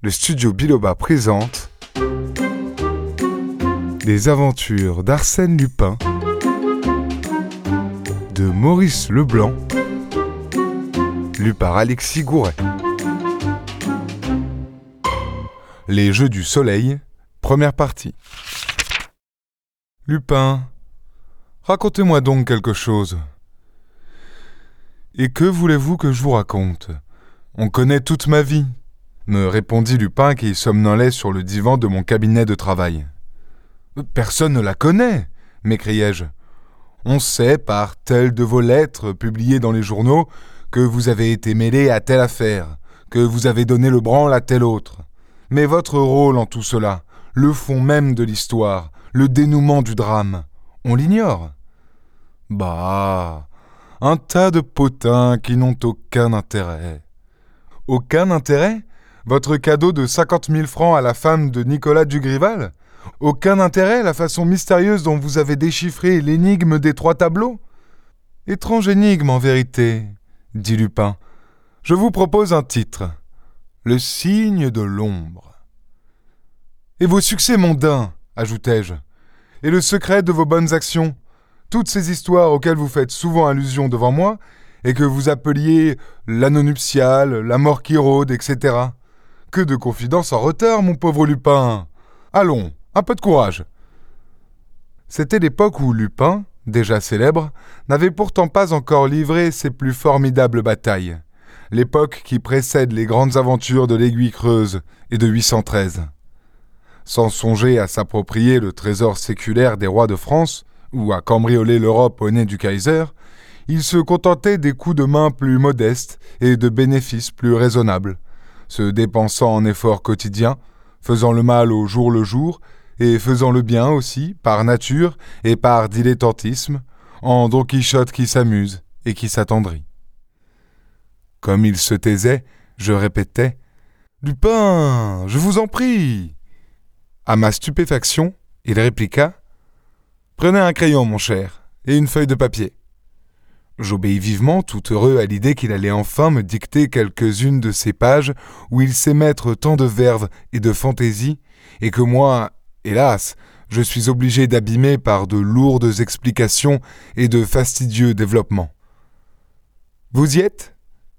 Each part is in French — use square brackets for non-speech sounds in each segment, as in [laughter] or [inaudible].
le studio Biloba présente Les aventures d'Arsène Lupin de Maurice Leblanc, lu par Alexis Gouret. Les Jeux du Soleil, première partie. Lupin, racontez-moi donc quelque chose. Et que voulez-vous que je vous raconte? On connaît toute ma vie, me répondit Lupin qui somnolait sur le divan de mon cabinet de travail. Personne ne la connaît, m'écriai-je. On sait par telle de vos lettres publiées dans les journaux que vous avez été mêlé à telle affaire, que vous avez donné le branle à telle autre. Mais votre rôle en tout cela, le fond même de l'histoire, le dénouement du drame, on l'ignore. Bah, un tas de potins qui n'ont aucun intérêt. Aucun intérêt? Votre cadeau de cinquante mille francs à la femme de Nicolas Dugrival? Aucun intérêt la façon mystérieuse dont vous avez déchiffré l'énigme des trois tableaux? Étrange énigme en vérité, dit Lupin. Je vous propose un titre. Le signe de l'ombre. Et vos succès mondains, ajoutai-je. Et le secret de vos bonnes actions. Toutes ces histoires auxquelles vous faites souvent allusion devant moi, et que vous appeliez l'anneau nuptial, la mort qui rôde, etc. Que de confidences en retard, mon pauvre Lupin. Allons, un peu de courage. C'était l'époque où Lupin, déjà célèbre, n'avait pourtant pas encore livré ses plus formidables batailles. L'époque qui précède les grandes aventures de l'Aiguille Creuse et de 813. Sans songer à s'approprier le trésor séculaire des rois de France, ou à cambrioler l'Europe au nez du Kaiser, il se contentait des coups de main plus modestes et de bénéfices plus raisonnables, se dépensant en efforts quotidiens, faisant le mal au jour le jour, et faisant le bien aussi, par nature et par dilettantisme, en Don Quichotte qui s'amuse et qui s'attendrit. Comme il se taisait, je répétais Lupin, je vous en prie. À ma stupéfaction, il répliqua Prenez un crayon, mon cher, et une feuille de papier. J'obéis vivement, tout heureux à l'idée qu'il allait enfin me dicter quelques-unes de ces pages où il sait mettre tant de verve et de fantaisie, et que moi, hélas, je suis obligé d'abîmer par de lourdes explications et de fastidieux développements. Vous y êtes?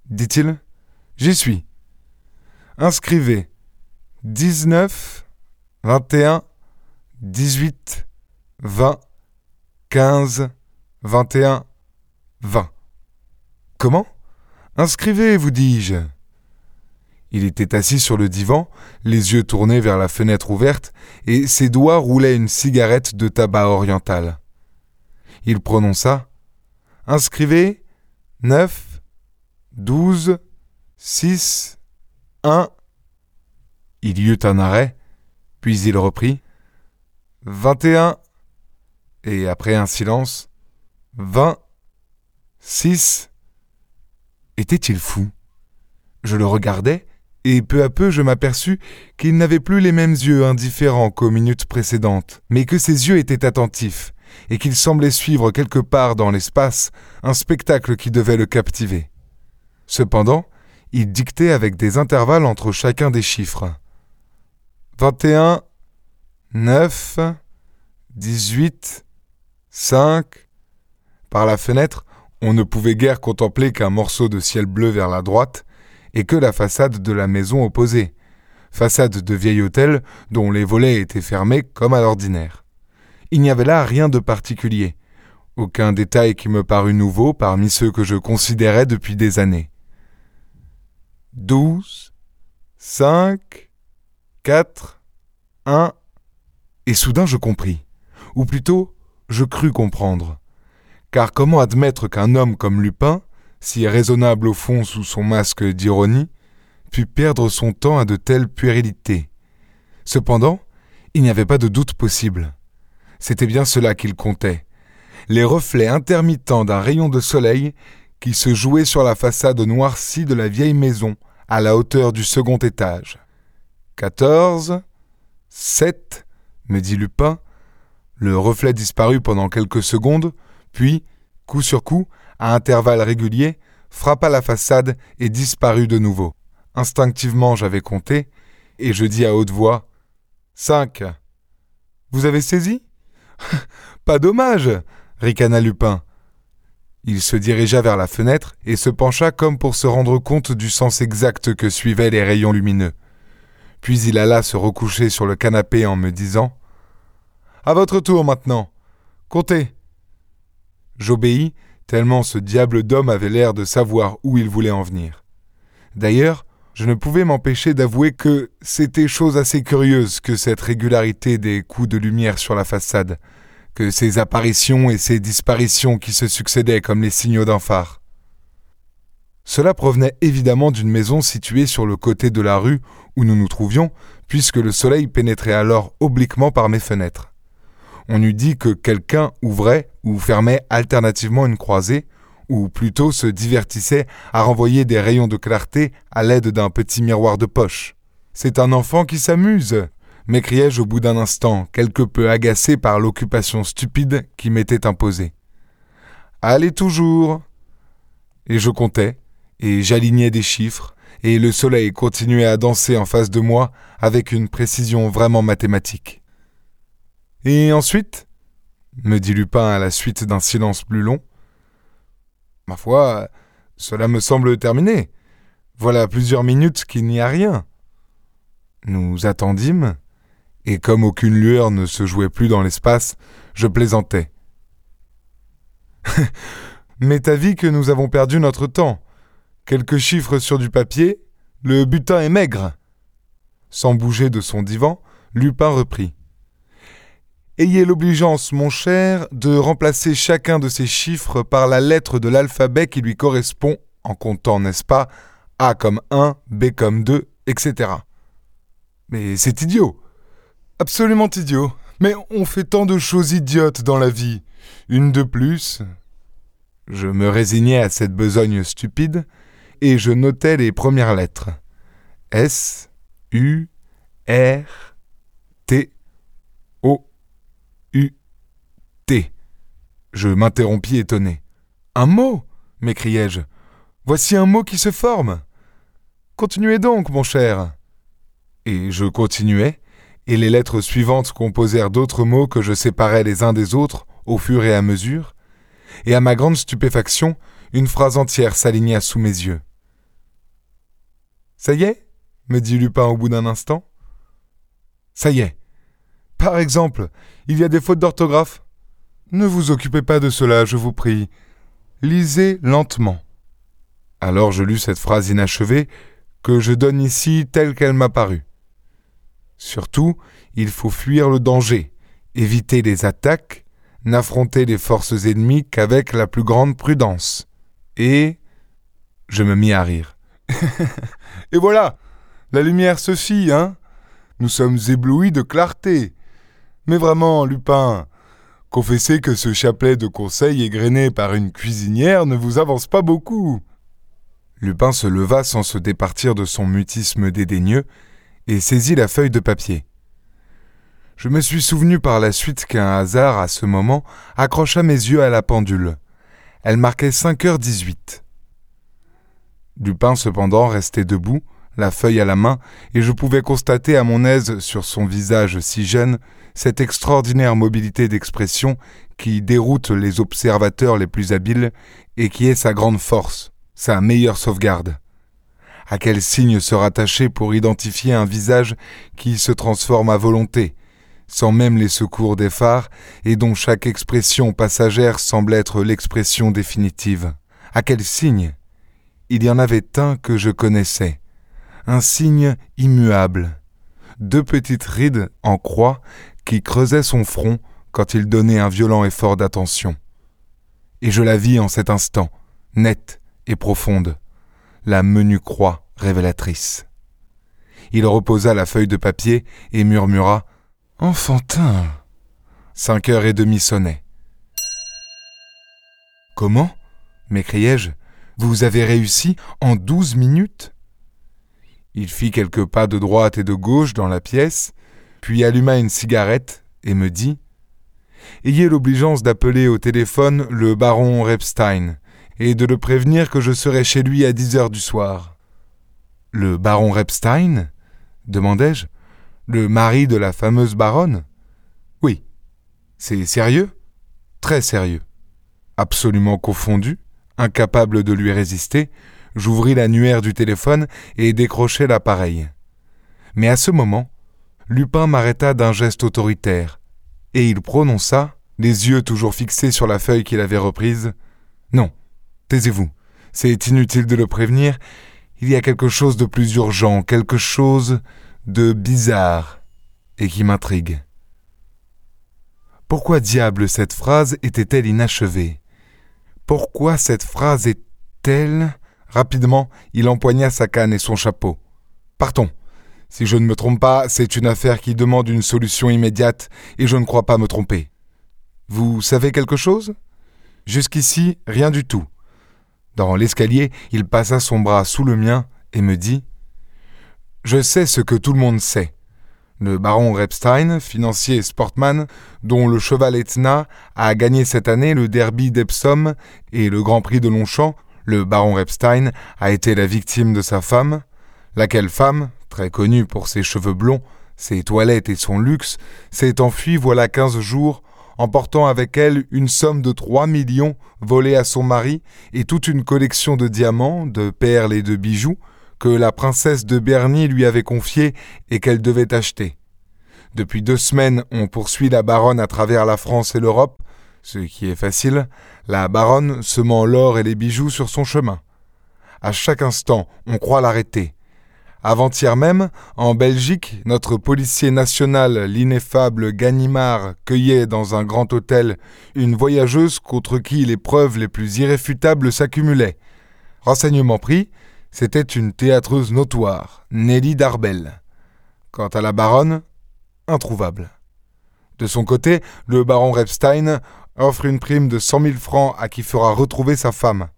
dit-il. J'y suis. Inscrivez 19, 21, 18, 20, 15, 21, Vingt. Comment? Inscrivez, vous dis-je. Il était assis sur le divan, les yeux tournés vers la fenêtre ouverte, et ses doigts roulaient une cigarette de tabac oriental. Il prononça Inscrivez neuf, douze, six, un. Il y eut un arrêt, puis il reprit Vingt et un. Et après un silence Vingt. Six. Était-il fou? Je le regardais, et peu à peu je m'aperçus qu'il n'avait plus les mêmes yeux indifférents qu'aux minutes précédentes, mais que ses yeux étaient attentifs, et qu'il semblait suivre quelque part dans l'espace un spectacle qui devait le captiver. Cependant, il dictait avec des intervalles entre chacun des chiffres. Vingt et un, neuf, dix-huit, cinq. Par la fenêtre, on ne pouvait guère contempler qu'un morceau de ciel bleu vers la droite, et que la façade de la maison opposée, façade de vieil hôtel dont les volets étaient fermés comme à l'ordinaire. Il n'y avait là rien de particulier, aucun détail qui me parut nouveau parmi ceux que je considérais depuis des années. Douze, cinq, quatre, un, et soudain je compris, ou plutôt je crus comprendre. Car comment admettre qu'un homme comme Lupin, si raisonnable au fond sous son masque d'ironie, pût perdre son temps à de telles puérilités? Cependant, il n'y avait pas de doute possible. C'était bien cela qu'il comptait. Les reflets intermittents d'un rayon de soleil qui se jouait sur la façade noircie de la vieille maison à la hauteur du second étage. Quatorze, sept, me dit Lupin. Le reflet disparut pendant quelques secondes, puis, coup sur coup, à intervalles réguliers, frappa la façade et disparut de nouveau. Instinctivement j'avais compté, et je dis à haute voix Cinq. Vous avez saisi? [laughs] Pas dommage ricana Lupin. Il se dirigea vers la fenêtre et se pencha comme pour se rendre compte du sens exact que suivaient les rayons lumineux. Puis il alla se recoucher sur le canapé en me disant À votre tour maintenant. Comptez. J'obéis, tellement ce diable d'homme avait l'air de savoir où il voulait en venir. D'ailleurs, je ne pouvais m'empêcher d'avouer que c'était chose assez curieuse que cette régularité des coups de lumière sur la façade, que ces apparitions et ces disparitions qui se succédaient comme les signaux d'un phare. Cela provenait évidemment d'une maison située sur le côté de la rue où nous nous trouvions, puisque le soleil pénétrait alors obliquement par mes fenêtres. On eût dit que quelqu'un ouvrait ou fermait alternativement une croisée, ou plutôt se divertissait à renvoyer des rayons de clarté à l'aide d'un petit miroir de poche. C'est un enfant qui s'amuse, m'écriai-je au bout d'un instant, quelque peu agacé par l'occupation stupide qui m'était imposée. Allez toujours. Et je comptais, et j'alignais des chiffres, et le soleil continuait à danser en face de moi avec une précision vraiment mathématique. Et ensuite me dit Lupin à la suite d'un silence plus long. Ma foi, cela me semble terminé. Voilà plusieurs minutes qu'il n'y a rien. Nous attendîmes, et comme aucune lueur ne se jouait plus dans l'espace, je plaisantais. [laughs] Mais t'as que nous avons perdu notre temps. Quelques chiffres sur du papier, le butin est maigre. Sans bouger de son divan, Lupin reprit. Ayez l'obligeance, mon cher, de remplacer chacun de ces chiffres par la lettre de l'alphabet qui lui correspond, en comptant, n'est-ce pas, A comme 1, B comme 2, etc. Mais c'est idiot. Absolument idiot. Mais on fait tant de choses idiotes dans la vie. Une de plus. Je me résignais à cette besogne stupide, et je notais les premières lettres. S, U, R, T, U T. Je m'interrompis étonné. Un mot m'écriai-je. Voici un mot qui se forme. Continuez donc, mon cher. Et je continuai, et les lettres suivantes composèrent d'autres mots que je séparais les uns des autres au fur et à mesure, et à ma grande stupéfaction, une phrase entière s'aligna sous mes yeux. Ça y est me dit Lupin au bout d'un instant. Ça y est. Par exemple, il y a des fautes d'orthographe. Ne vous occupez pas de cela, je vous prie. Lisez lentement. Alors je lus cette phrase inachevée que je donne ici telle qu'elle m'a paru. Surtout, il faut fuir le danger, éviter les attaques, n'affronter les forces ennemies qu'avec la plus grande prudence. Et je me mis à rire. [laughs] Et voilà, la lumière se fit, hein Nous sommes éblouis de clarté. Mais vraiment, Lupin, confessez que ce chapelet de conseils égrené par une cuisinière ne vous avance pas beaucoup. Lupin se leva sans se départir de son mutisme dédaigneux et saisit la feuille de papier. Je me suis souvenu par la suite qu'un hasard, à ce moment, accrocha mes yeux à la pendule. Elle marquait cinq heures dix-huit. Lupin, cependant, restait debout, la feuille à la main, et je pouvais constater à mon aise sur son visage si jeune cette extraordinaire mobilité d'expression qui déroute les observateurs les plus habiles et qui est sa grande force, sa meilleure sauvegarde. À quel signe se rattacher pour identifier un visage qui se transforme à volonté, sans même les secours des phares, et dont chaque expression passagère semble être l'expression définitive? À quel signe? Il y en avait un que je connaissais, un signe immuable, deux petites rides en croix qui creusaient son front quand il donnait un violent effort d'attention. Et je la vis en cet instant, nette et profonde, la menue croix révélatrice. Il reposa la feuille de papier et murmura Enfantin. Cinq heures et demie sonnaient. Comment? m'écriai-je. Vous avez réussi en douze minutes? Il fit quelques pas de droite et de gauche dans la pièce, puis alluma une cigarette et me dit Ayez l'obligeance d'appeler au téléphone le baron Repstein et de le prévenir que je serai chez lui à dix heures du soir. Le baron Repstein? demandai-je. Le mari de la fameuse baronne? Oui. C'est sérieux? Très sérieux. Absolument confondu, incapable de lui résister, j'ouvris l'annuaire du téléphone et décrochai l'appareil. Mais à ce moment, Lupin m'arrêta d'un geste autoritaire, et il prononça, les yeux toujours fixés sur la feuille qu'il avait reprise. Non, taisez-vous. C'est inutile de le prévenir. Il y a quelque chose de plus urgent, quelque chose de bizarre, et qui m'intrigue. Pourquoi diable cette phrase était-elle inachevée? Pourquoi cette phrase est-elle Rapidement, il empoigna sa canne et son chapeau. Partons. Si je ne me trompe pas, c'est une affaire qui demande une solution immédiate, et je ne crois pas me tromper. Vous savez quelque chose? Jusqu'ici, rien du tout. Dans l'escalier, il passa son bras sous le mien et me dit Je sais ce que tout le monde sait. Le baron Repstein, financier sportman, dont le cheval Etna a gagné cette année le derby d'Epsom et le Grand Prix de Longchamp, le baron Repstein a été la victime de sa femme, laquelle femme, très connue pour ses cheveux blonds, ses toilettes et son luxe, s'est enfuie voilà quinze jours, emportant avec elle une somme de trois millions volée à son mari et toute une collection de diamants, de perles et de bijoux que la princesse de Berny lui avait confiés et qu'elle devait acheter. Depuis deux semaines, on poursuit la baronne à travers la France et l'Europe, ce qui est facile, la baronne semant l'or et les bijoux sur son chemin. À chaque instant, on croit l'arrêter. Avant-hier même, en Belgique, notre policier national, l'ineffable Ganimard, cueillait dans un grand hôtel une voyageuse contre qui les preuves les plus irréfutables s'accumulaient. Renseignement pris, c'était une théâtreuse notoire, Nelly Darbel. Quant à la baronne, introuvable. De son côté, le baron Repstein offre une prime de cent mille francs à qui fera retrouver sa femme.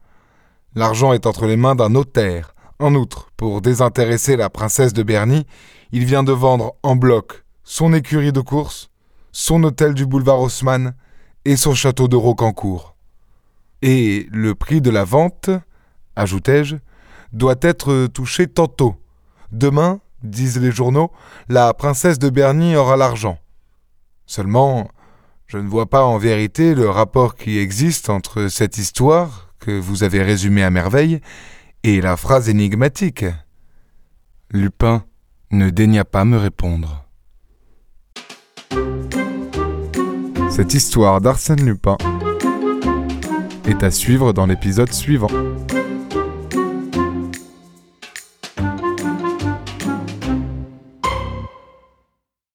L'argent est entre les mains d'un notaire. En outre, pour désintéresser la princesse de Berny, il vient de vendre en bloc son écurie de course, son hôtel du boulevard Haussmann et son château de Rocancourt. Et le prix de la vente, ajoutai-je, doit être touché tantôt. Demain, disent les journaux, la princesse de Berny aura l'argent. Seulement, je ne vois pas en vérité le rapport qui existe entre cette histoire, que vous avez résumée à merveille, et la phrase énigmatique. Lupin ne daigna pas me répondre. Cette histoire d'Arsène Lupin est à suivre dans l'épisode suivant.